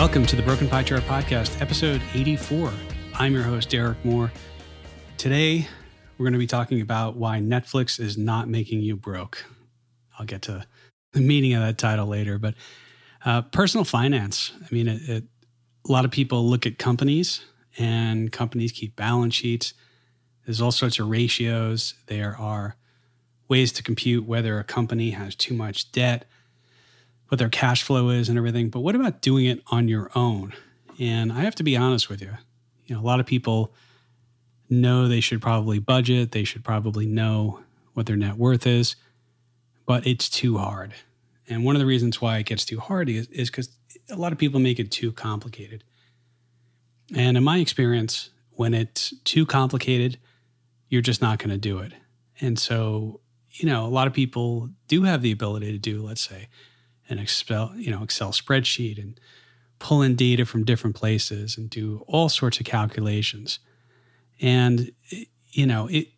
Welcome to the Broken Pie Chart Podcast, episode 84. I'm your host, Derek Moore. Today, we're going to be talking about why Netflix is not making you broke. I'll get to the meaning of that title later, but uh, personal finance. I mean, it, it, a lot of people look at companies and companies keep balance sheets. There's all sorts of ratios. There are ways to compute whether a company has too much debt, what their cash flow is, and everything. But what about doing it on your own? And I have to be honest with you. You know, a lot of people know they should probably budget, they should probably know what their net worth is, but it's too hard. And one of the reasons why it gets too hard is because a lot of people make it too complicated. And in my experience, when it's too complicated, you're just not going to do it. And so, you know, a lot of people do have the ability to do, let's say, an Excel, you know, Excel spreadsheet and pull in data from different places and do all sorts of calculations. And, you know, it,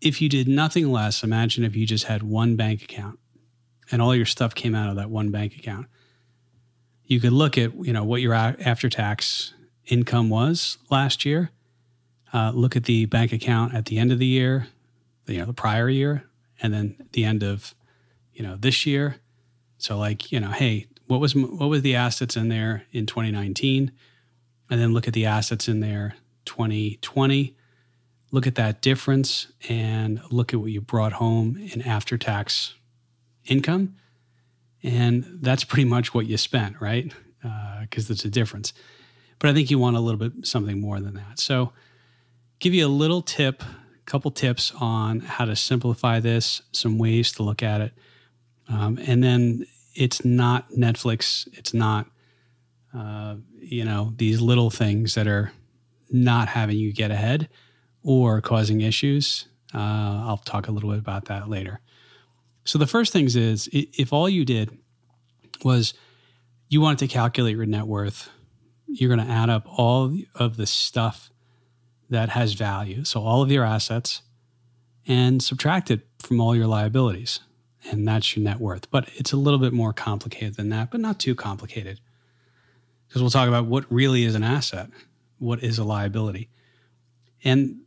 if you did nothing less, imagine if you just had one bank account and all your stuff came out of that one bank account. You could look at, you know, what your after tax income was last year. Uh, look at the bank account at the end of the year, you know, the prior year, and then the end of, you know, this year. So like, you know, hey, what was what was the assets in there in 2019, and then look at the assets in there 2020 look at that difference and look at what you brought home in after tax income. And that's pretty much what you spent, right? Because uh, it's a difference. But I think you want a little bit something more than that. So, give you a little tip, a couple tips on how to simplify this, some ways to look at it. Um, and then it's not Netflix, it's not, uh, you know, these little things that are not having you get ahead or causing issues. Uh, I'll talk a little bit about that later. So the first things is if all you did was you wanted to calculate your net worth, you're going to add up all of the stuff that has value, so all of your assets, and subtract it from all your liabilities, and that's your net worth. But it's a little bit more complicated than that, but not too complicated, because we'll talk about what really is an asset, what is a liability, and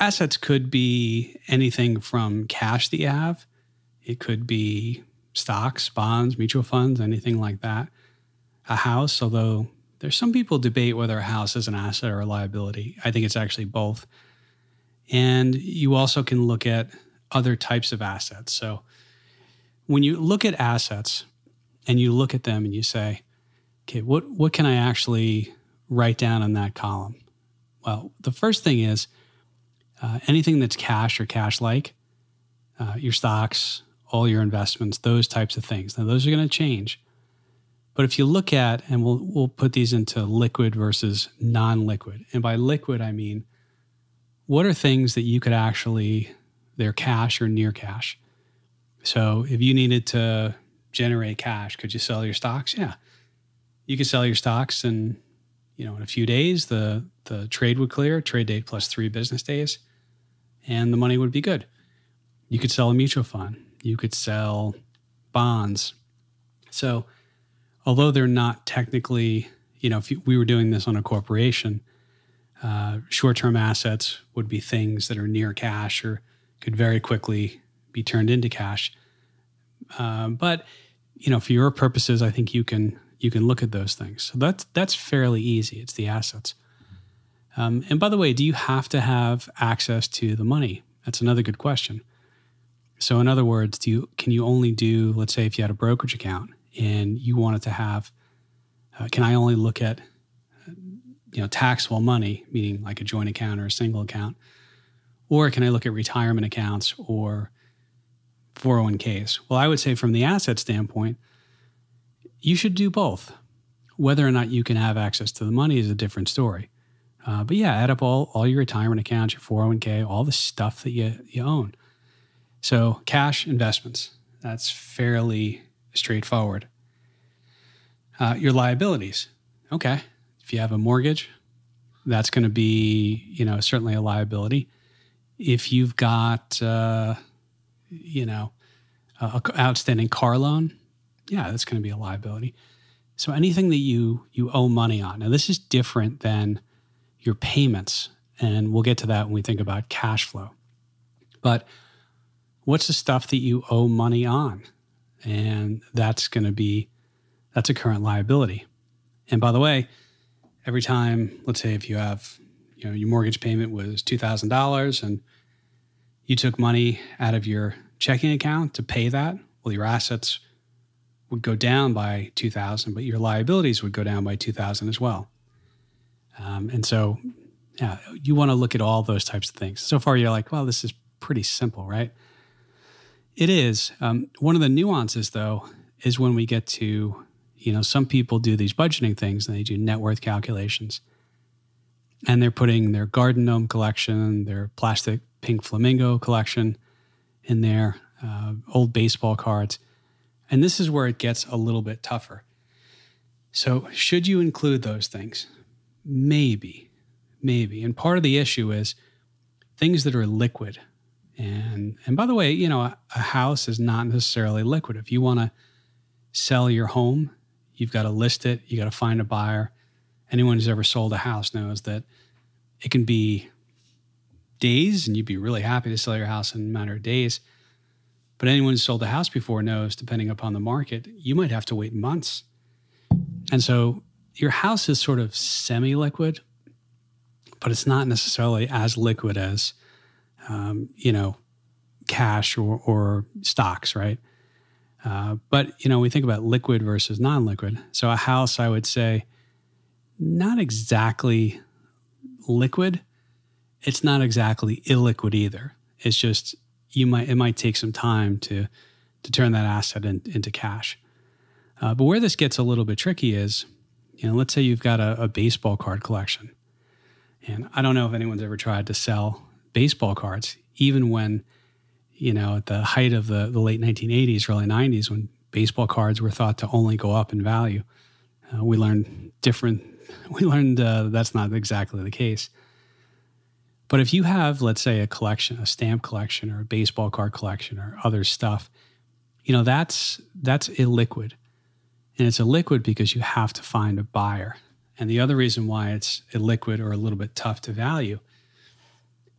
assets could be anything from cash that you have, it could be stocks, bonds, mutual funds, anything like that. A house, although there's some people debate whether a house is an asset or a liability. I think it's actually both. And you also can look at other types of assets. So when you look at assets and you look at them and you say, okay, what, what can I actually write down in that column? Well, the first thing is uh, anything that's cash or cash like, uh, your stocks, all your investments, those types of things. Now, those are going to change. But if you look at, and we'll, we'll put these into liquid versus non liquid. And by liquid, I mean, what are things that you could actually, they're cash or near cash? So if you needed to generate cash, could you sell your stocks? Yeah. You could sell your stocks and, you know, in a few days, the, the trade would clear, trade date plus three business days and the money would be good. You could sell a mutual fund, you could sell bonds. So, although they're not technically, you know, if we were doing this on a corporation, uh, short term assets would be things that are near cash or could very quickly be turned into cash. Uh, but you know, for your purposes, I think you can you can look at those things. So that's that's fairly easy. It's the assets. Um, and by the way, do you have to have access to the money? That's another good question. So, in other words, do you can you only do, let's say, if you had a brokerage account and you wanted to have, uh, can I only look at, you know, taxable money, meaning like a joint account or a single account, or can I look at retirement accounts or 401ks? Well, I would say from the asset standpoint, you should do both. Whether or not you can have access to the money is a different story. Uh, but yeah, add up all, all your retirement accounts, your 401k, all the stuff that you, you own. So, cash investments, that's fairly straightforward. Uh, your liabilities, okay. If you have a mortgage, that's going to be, you know, certainly a liability. If you've got, uh, you know, a outstanding car loan, yeah, that's going to be a liability. So anything that you you owe money on. Now this is different than your payments, and we'll get to that when we think about cash flow. But what's the stuff that you owe money on? And that's going to be that's a current liability. And by the way, every time, let's say if you have, you know, your mortgage payment was $2,000 and you took money out of your checking account to pay that, well, your assets would go down by 2000 but your liabilities would go down by 2000 as well. Um, and so yeah you want to look at all those types of things. So far you're like well this is pretty simple right? It is. Um, one of the nuances though is when we get to you know some people do these budgeting things and they do net worth calculations and they're putting their garden gnome collection their plastic pink flamingo collection in there uh, old baseball cards and this is where it gets a little bit tougher. So, should you include those things? Maybe, maybe. And part of the issue is things that are liquid. And and by the way, you know, a, a house is not necessarily liquid. If you want to sell your home, you've got to list it, you got to find a buyer. Anyone who's ever sold a house knows that it can be days and you'd be really happy to sell your house in a matter of days but anyone who's sold a house before knows, depending upon the market, you might have to wait months. And so your house is sort of semi liquid, but it's not necessarily as liquid as, um, you know, cash or, or stocks, right? Uh, but, you know, we think about liquid versus non liquid. So a house, I would say, not exactly liquid. It's not exactly illiquid either. It's just you might it might take some time to to turn that asset in, into cash. Uh, but where this gets a little bit tricky is, you know, let's say you've got a, a baseball card collection, and I don't know if anyone's ever tried to sell baseball cards, even when, you know, at the height of the the late 1980s, early 90s, when baseball cards were thought to only go up in value. Uh, we learned different. We learned uh, that's not exactly the case. But if you have, let's say, a collection, a stamp collection or a baseball card collection or other stuff, you know, that's that's illiquid. And it's illiquid because you have to find a buyer. And the other reason why it's illiquid or a little bit tough to value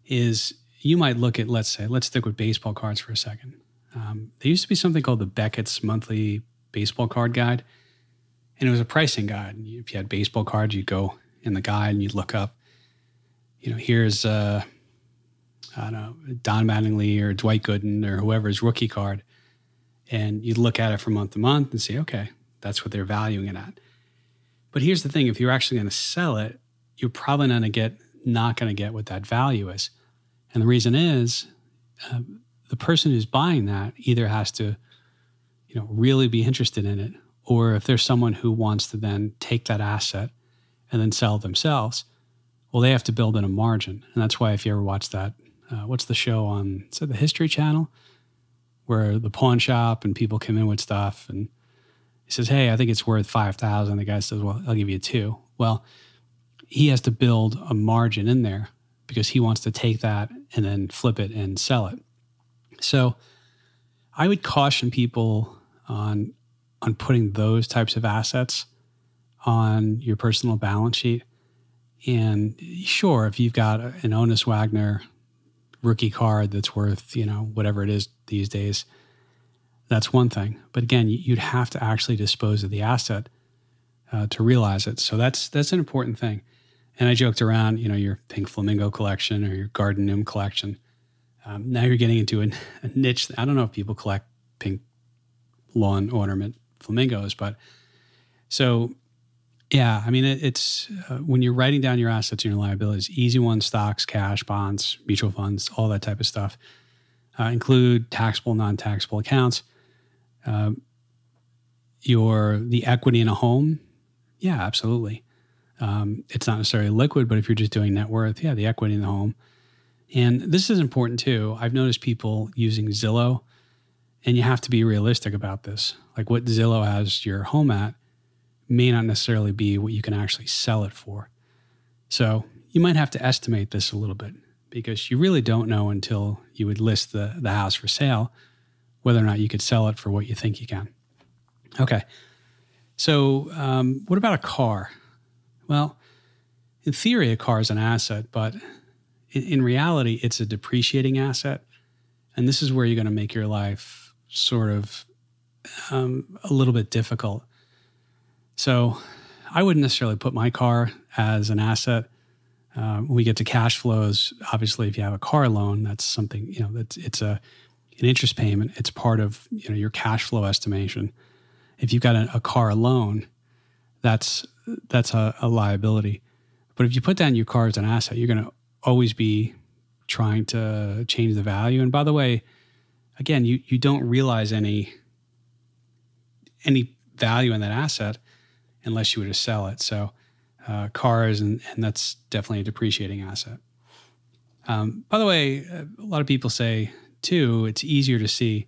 is you might look at, let's say, let's stick with baseball cards for a second. Um, there used to be something called the Beckett's Monthly Baseball Card Guide, and it was a pricing guide. If you had baseball cards, you'd go in the guide and you'd look up you know, here's uh, I don't know Don Mattingly or Dwight Gooden or whoever's rookie card, and you'd look at it from month to month and say, okay, that's what they're valuing it at. But here's the thing: if you're actually going to sell it, you're probably not going to get not going to get what that value is, and the reason is uh, the person who's buying that either has to, you know, really be interested in it, or if there's someone who wants to then take that asset and then sell themselves well, they have to build in a margin. And that's why if you ever watch that, uh, what's the show on, is the History Channel? Where the pawn shop and people come in with stuff and he says, Hey, I think it's worth 5,000. The guy says, Well, I'll give you two. Well, he has to build a margin in there because he wants to take that and then flip it and sell it. So I would caution people on on putting those types of assets on your personal balance sheet and sure, if you've got an Honus Wagner rookie card that's worth, you know, whatever it is these days, that's one thing. But again, you'd have to actually dispose of the asset uh, to realize it. So that's that's an important thing. And I joked around, you know, your pink flamingo collection or your garden gnome collection. Um, now you're getting into a, a niche. I don't know if people collect pink lawn ornament flamingos, but so yeah, I mean, it, it's uh, when you're writing down your assets and your liabilities, easy ones, stocks, cash, bonds, mutual funds, all that type of stuff. Uh, include taxable, non-taxable accounts. Uh, your the equity in a home, yeah, absolutely. Um, it's not necessarily liquid, but if you're just doing net worth, yeah, the equity in the home. And this is important too. I've noticed people using Zillow, and you have to be realistic about this. Like what Zillow has your home at may not necessarily be what you can actually sell it for. So you might have to estimate this a little bit because you really don't know until you would list the, the house for sale whether or not you could sell it for what you think you can. Okay. So, um, what about a car? Well, in theory, a car is an asset, but in, in reality, it's a depreciating asset. And this is where you're going to make your life sort of um, a little bit difficult. So, I wouldn't necessarily put my car as an asset. Uh, when we get to cash flows, obviously, if you have a car loan, that's something you know. That's it's a an interest payment. It's part of you know your cash flow estimation. If you've got a, a car loan, that's that's a, a, liability. But if you put down your car as an asset, you're going to always be trying to change the value. And by the way, again, you you don't realize any any value in that asset unless you were to sell it. So uh, cars, and, and that's definitely a depreciating asset. Um, by the way, a lot of people say too, it's easier to see,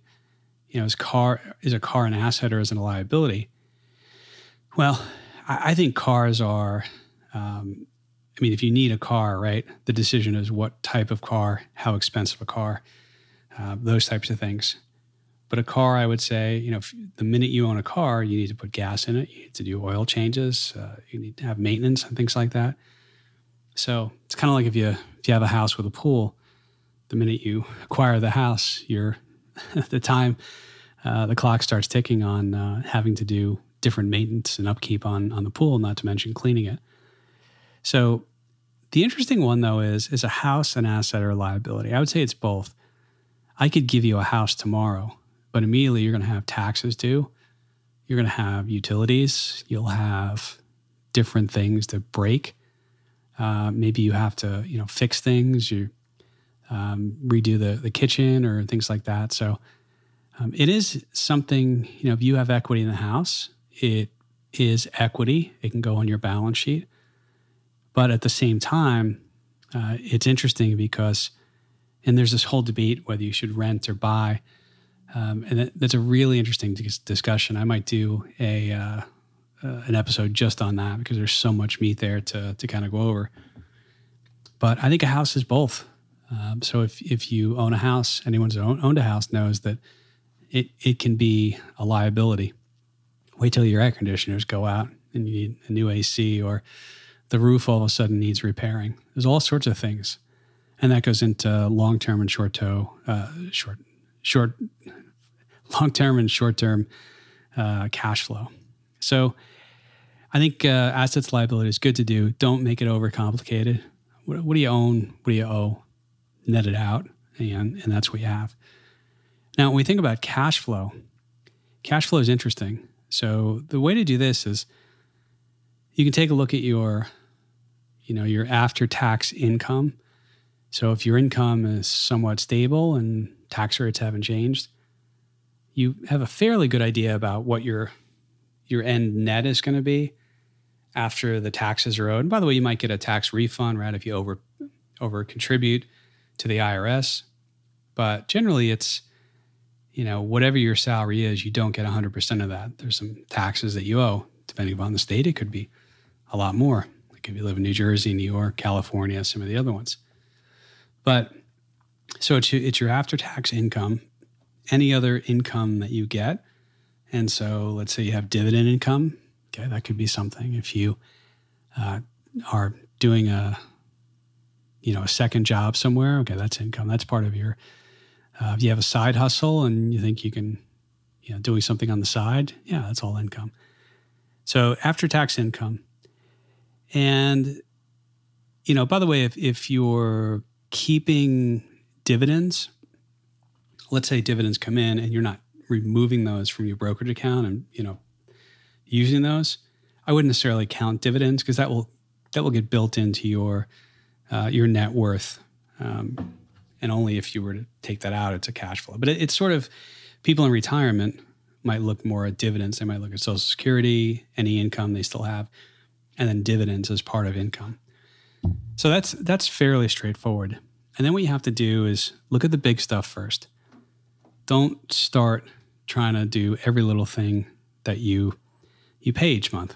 you know, is car is a car an asset or is it a liability? Well, I, I think cars are. Um, I mean, if you need a car, right, the decision is what type of car, how expensive a car, uh, those types of things. But a car, I would say, you know, the minute you own a car, you need to put gas in it. You need to do oil changes. Uh, you need to have maintenance and things like that. So it's kind of like if you if you have a house with a pool, the minute you acquire the house, you're the time uh, the clock starts ticking on uh, having to do different maintenance and upkeep on on the pool, not to mention cleaning it. So the interesting one though is is a house an asset or a liability? I would say it's both. I could give you a house tomorrow but immediately you're going to have taxes due. You're going to have utilities. You'll have different things that break. Uh, maybe you have to, you know, fix things. You um, redo the the kitchen or things like that. So um, it is something. You know, if you have equity in the house, it is equity. It can go on your balance sheet. But at the same time, uh, it's interesting because, and there's this whole debate whether you should rent or buy. Um, and that, that's a really interesting discussion. I might do a uh, uh, an episode just on that because there's so much meat there to to kind of go over. But I think a house is both. Um, so if if you own a house, anyone who's owned a house knows that it it can be a liability. Wait till your air conditioners go out and you need a new AC, or the roof all of a sudden needs repairing. There's all sorts of things, and that goes into long term and short term, uh, short short long term and short term uh, cash flow. So I think uh, assets liability is good to do. Don't make it overcomplicated. What, what do you own? What do you owe? Net it out, and, and that's what you have. Now, when we think about cash flow, cash flow is interesting. So the way to do this is you can take a look at your, you know, your after-tax income. So if your income is somewhat stable and tax rates haven't changed, you have a fairly good idea about what your your end net is going to be after the taxes are owed. And by the way, you might get a tax refund, right, if you over over contribute to the IRS. But generally, it's you know whatever your salary is, you don't get 100% of that. There's some taxes that you owe, depending upon the state. It could be a lot more. Like if you live in New Jersey, New York, California, some of the other ones. But so it's, it's your after tax income any other income that you get. And so let's say you have dividend income. Okay, that could be something. If you uh, are doing a, you know, a second job somewhere, okay, that's income. That's part of your. Uh, if you have a side hustle and you think you can, you know, doing something on the side, yeah, that's all income. So after tax income, and you know, by the way, if if you're keeping dividends, let's say dividends come in and you're not removing those from your brokerage account and you know using those, I wouldn't necessarily count dividends because that will that will get built into your uh, your net worth, um, and only if you were to take that out, it's a cash flow. But it, it's sort of people in retirement might look more at dividends. They might look at Social Security, any income they still have, and then dividends as part of income. So that's that's fairly straightforward. And then what you have to do is look at the big stuff first don't start trying to do every little thing that you you pay each month.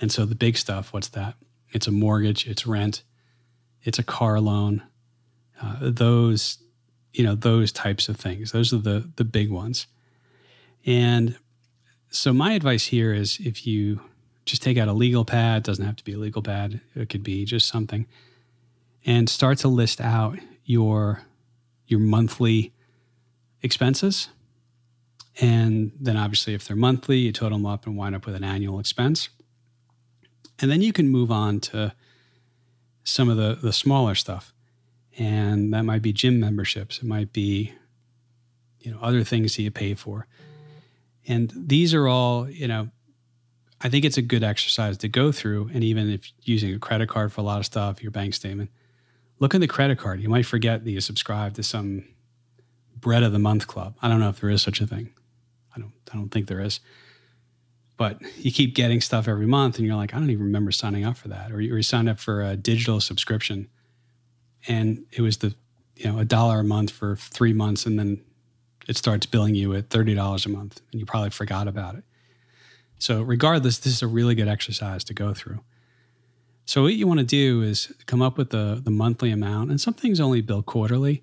And so the big stuff, what's that? It's a mortgage, it's rent, it's a car loan. Uh, those, you know, those types of things. Those are the the big ones. And so my advice here is if you just take out a legal pad, it doesn't have to be a legal pad, it could be just something, and start to list out your your monthly expenses. And then obviously if they're monthly, you total them up and wind up with an annual expense. And then you can move on to some of the, the smaller stuff. And that might be gym memberships. It might be, you know, other things that you pay for. And these are all, you know, I think it's a good exercise to go through. And even if using a credit card for a lot of stuff, your bank statement, look in the credit card. You might forget that you subscribe to some bread of the month club. I don't know if there is such a thing. I don't I don't think there is. But you keep getting stuff every month and you're like, I don't even remember signing up for that. Or you, or you signed up for a digital subscription and it was the you know, a dollar a month for three months and then it starts billing you at $30 a month and you probably forgot about it. So, regardless, this is a really good exercise to go through. So, what you want to do is come up with the, the monthly amount, and some things only bill quarterly.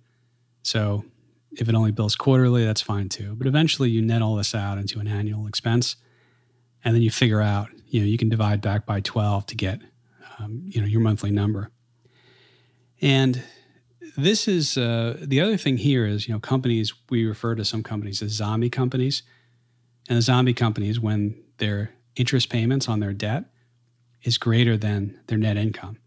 So, if it only bills quarterly, that's fine too. But eventually, you net all this out into an annual expense, and then you figure out, you know, you can divide back by 12 to get, um, you know, your monthly number. And this is uh, the other thing here is you know companies we refer to some companies as zombie companies and the zombie companies when their interest payments on their debt is greater than their net income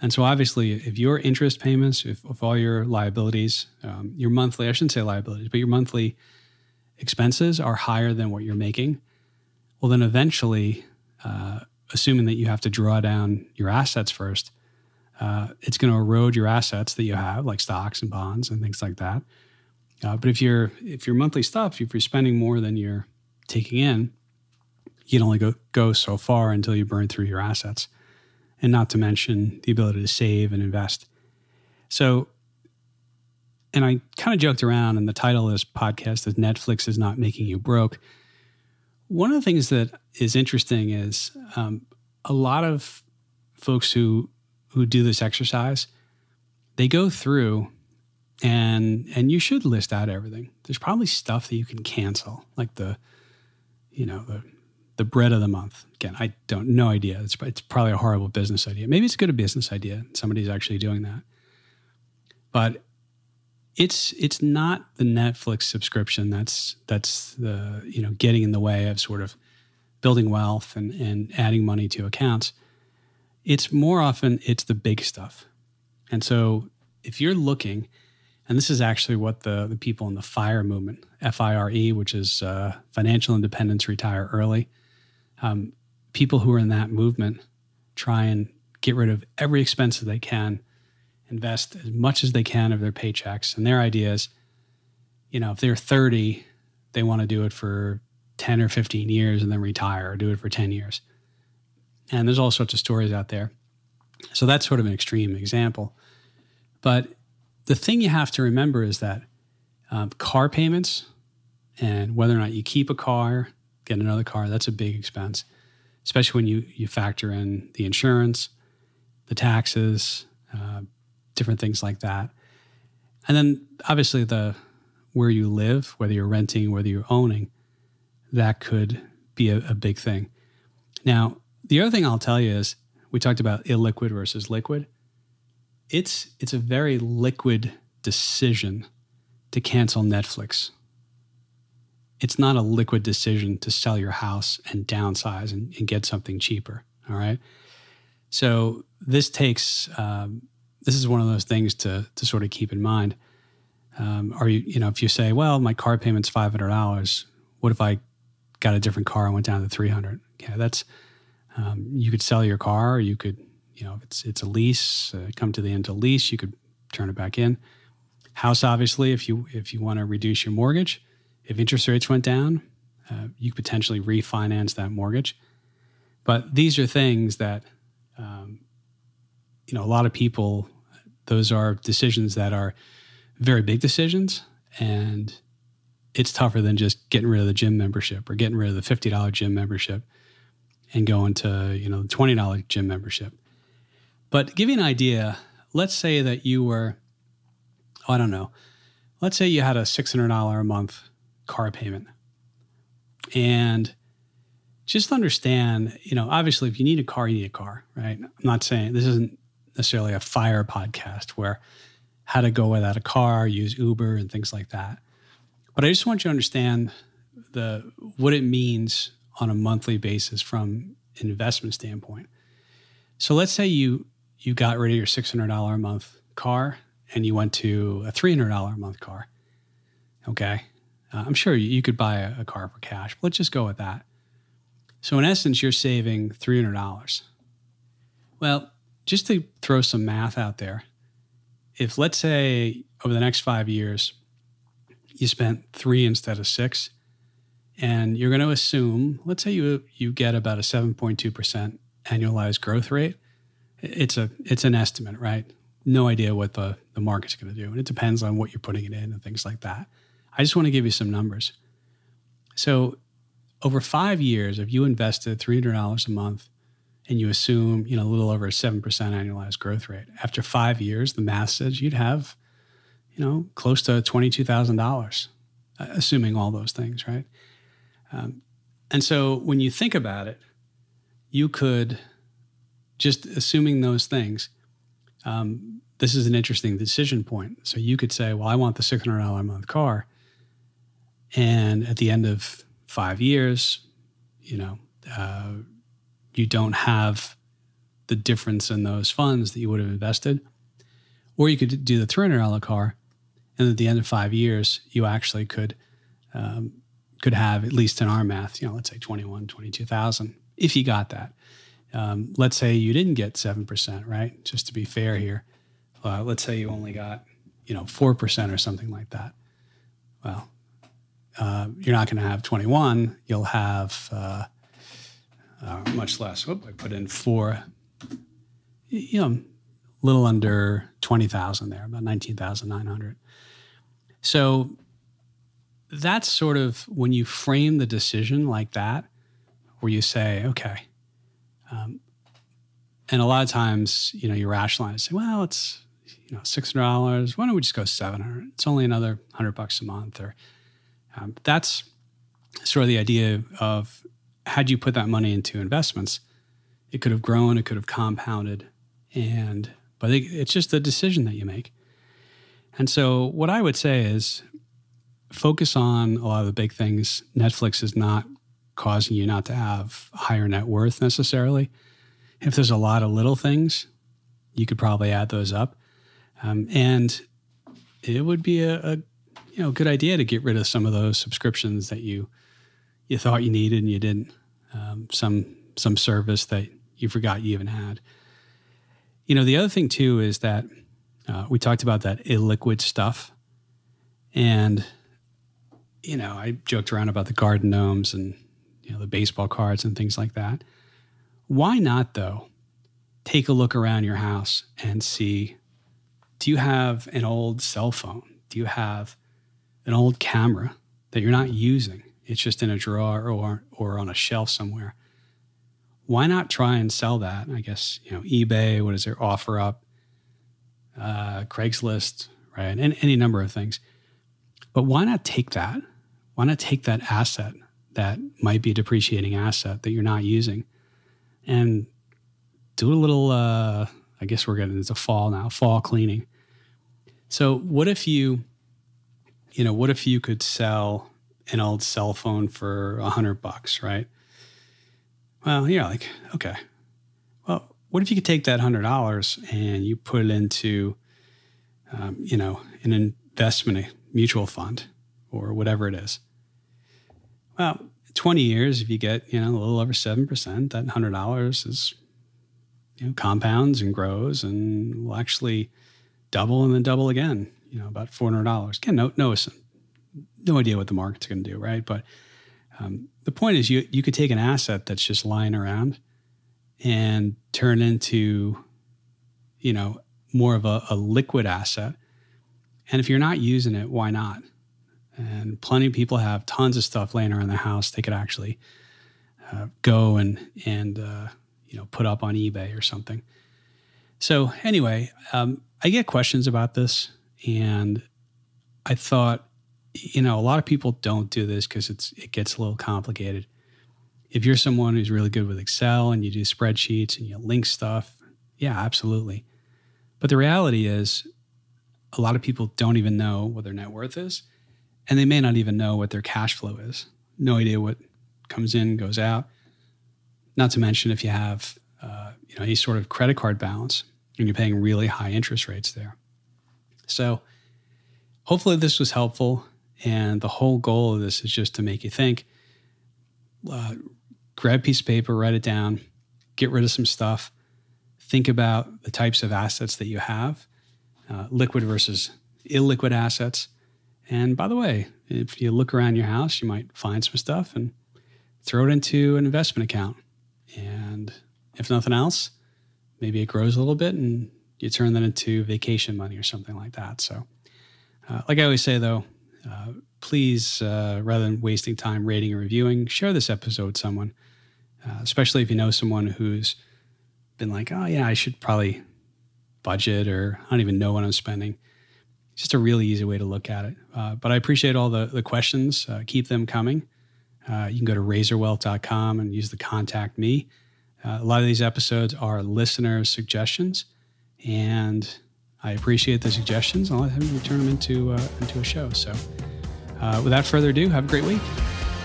and so obviously if your interest payments if, if all your liabilities um, your monthly i shouldn't say liabilities but your monthly expenses are higher than what you're making well then eventually uh, assuming that you have to draw down your assets first uh, it's going to erode your assets that you have, like stocks and bonds and things like that. Uh, but if you're if your monthly stuff, if you're spending more than you're taking in, you can only go go so far until you burn through your assets, and not to mention the ability to save and invest. So, and I kind of joked around, and the title of this podcast is "Netflix is not making you broke." One of the things that is interesting is um, a lot of folks who who do this exercise, they go through and and you should list out everything. There's probably stuff that you can cancel, like the, you know, the the bread of the month. Again, I don't no idea. It's it's probably a horrible business idea. Maybe it's a good business idea. Somebody's actually doing that, but it's it's not the Netflix subscription that's that's the you know getting in the way of sort of building wealth and and adding money to accounts it's more often it's the big stuff. And so if you're looking, and this is actually what the, the people in the FIRE movement, F-I-R-E, which is uh, financial independence, retire early, um, people who are in that movement try and get rid of every expense that they can, invest as much as they can of their paychecks. And their idea is, you know, if they're 30, they want to do it for 10 or 15 years and then retire or do it for 10 years. And there's all sorts of stories out there. So that's sort of an extreme example. But the thing you have to remember is that um, car payments and whether or not you keep a car, get another car, that's a big expense, especially when you, you factor in the insurance, the taxes, uh, different things like that. And then obviously the where you live, whether you're renting, whether you're owning, that could be a, a big thing. Now, the other thing I'll tell you is we talked about illiquid versus liquid. It's it's a very liquid decision to cancel Netflix. It's not a liquid decision to sell your house and downsize and, and get something cheaper. All right. So this takes um, this is one of those things to to sort of keep in mind. Um, are you you know if you say, well, my car payment's five hundred dollars, what if I got a different car and went down to three hundred? Yeah, that's um, you could sell your car. You could, you know, if it's it's a lease, uh, come to the end of lease, you could turn it back in. House, obviously, if you if you want to reduce your mortgage, if interest rates went down, uh, you could potentially refinance that mortgage. But these are things that, um, you know, a lot of people. Those are decisions that are very big decisions, and it's tougher than just getting rid of the gym membership or getting rid of the fifty dollar gym membership and going to you know the twenty dollar gym membership. But to give you an idea, let's say that you were, oh, I don't know, let's say you had a six hundred dollar a month car payment, and just understand, you know, obviously if you need a car, you need a car, right? I'm not saying this isn't necessarily a fire podcast where how to go without a car, use Uber and things like that. But I just want you to understand the what it means on a monthly basis from an investment standpoint. So let's say you you got rid of your $600 a month car and you went to a $300 a month car. Okay. Uh, I'm sure you could buy a, a car for cash. But let's just go with that. So in essence, you're saving $300. Well, just to throw some math out there, if let's say over the next five years, you spent three instead of six, and you're going to assume, let's say you you get about a 7.2% annualized growth rate. It's a it's an estimate, right? No idea what the, the market's going to do. And it depends on what you're putting it in and things like that. I just want to give you some numbers. So over five years, if you invested $300 a month and you assume, you know, a little over a 7% annualized growth rate, after five years, the math says you'd have, you know, close to $22,000, uh, assuming all those things, right? Um, and so when you think about it, you could, just assuming those things, um, this is an interesting decision point. So you could say, well, I want the $600 a month car. And at the end of five years, you know, uh, you don't have the difference in those funds that you would have invested. Or you could do the $300 car, and at the end of five years, you actually could um, could have at least in our math, you know, let's say 21, 22,000, if you got that. Um, let's say you didn't get 7%, right? Just to be fair here. Uh, let's say you only got, you know, 4% or something like that. Well, uh, you're not going to have 21. You'll have uh, uh, much less. Whoop, I put in four, you know, a little under 20,000 there, about 19,900. So that's sort of when you frame the decision like that, where you say, okay, um, and a lot of times, you know, you rationalize, say, well, it's, you know, $600. Why don't we just go 700? It's only another 100 bucks a month or, um, that's sort of the idea of had you put that money into investments, it could have grown, it could have compounded, and but it, it's just a decision that you make. And so, what I would say is focus on a lot of the big things. Netflix is not causing you not to have higher net worth necessarily. If there's a lot of little things, you could probably add those up. Um, and it would be a, a you know good idea to get rid of some of those subscriptions that you you thought you needed and you didn't. Um, some some service that you forgot you even had. You know, the other thing too is that uh, we talked about that illiquid stuff, and you know, I joked around about the garden gnomes and you know the baseball cards and things like that. Why not though? Take a look around your house and see: Do you have an old cell phone? Do you have an old camera that you're not using. It's just in a drawer or or on a shelf somewhere. Why not try and sell that? I guess you know eBay. What is their OfferUp? Uh, Craigslist, right? And any number of things. But why not take that? Why not take that asset that might be a depreciating asset that you're not using, and do a little? Uh, I guess we're getting into fall now. Fall cleaning. So what if you you know, what if you could sell an old cell phone for a hundred bucks, right? Well, you're like, okay. Well, what if you could take that hundred dollars and you put it into, um, you know, an investment, a mutual fund, or whatever it is? Well, 20 years, if you get, you know, a little over 7%, that $100 is, you know, compounds and grows and will actually double and then double again you know, about four hundred dollars. Again, no, no, no idea what the market's going to do, right? But um, the point is, you you could take an asset that's just lying around and turn into, you know, more of a, a liquid asset. And if you're not using it, why not? And plenty of people have tons of stuff laying around the house they could actually uh, go and and uh, you know put up on eBay or something. So anyway, um, I get questions about this and I thought, you know, a lot of people don't do this because it's it gets a little complicated. if you're someone who's really good with Excel and you do spreadsheets and you link stuff, yeah, absolutely. But the reality is, a lot of people don't even know what their net worth is, and they may not even know what their cash flow is. No idea what comes in, goes out. Not to mention if you have, uh, you know, any sort of credit card balance and you're paying really high interest rates there. So, hopefully, this was helpful. And the whole goal of this is just to make you think. Uh, grab a piece of paper, write it down, get rid of some stuff, think about the types of assets that you have, uh, liquid versus illiquid assets. And by the way, if you look around your house, you might find some stuff and throw it into an investment account. And if nothing else, maybe it grows a little bit and you turn that into vacation money or something like that. So, uh, like I always say, though, uh, please, uh, rather than wasting time rating or reviewing, share this episode with someone, uh, especially if you know someone who's been like, oh, yeah, I should probably budget or I don't even know what I'm spending. It's just a really easy way to look at it. Uh, but I appreciate all the, the questions. Uh, keep them coming. you can go to razorwealth.com and use the contact me. A lot of these episodes are listener suggestions, and I appreciate the suggestions. I'll let him turn them into uh, into a show. So, uh, without further ado, have a great week.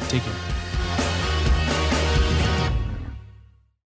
Take care.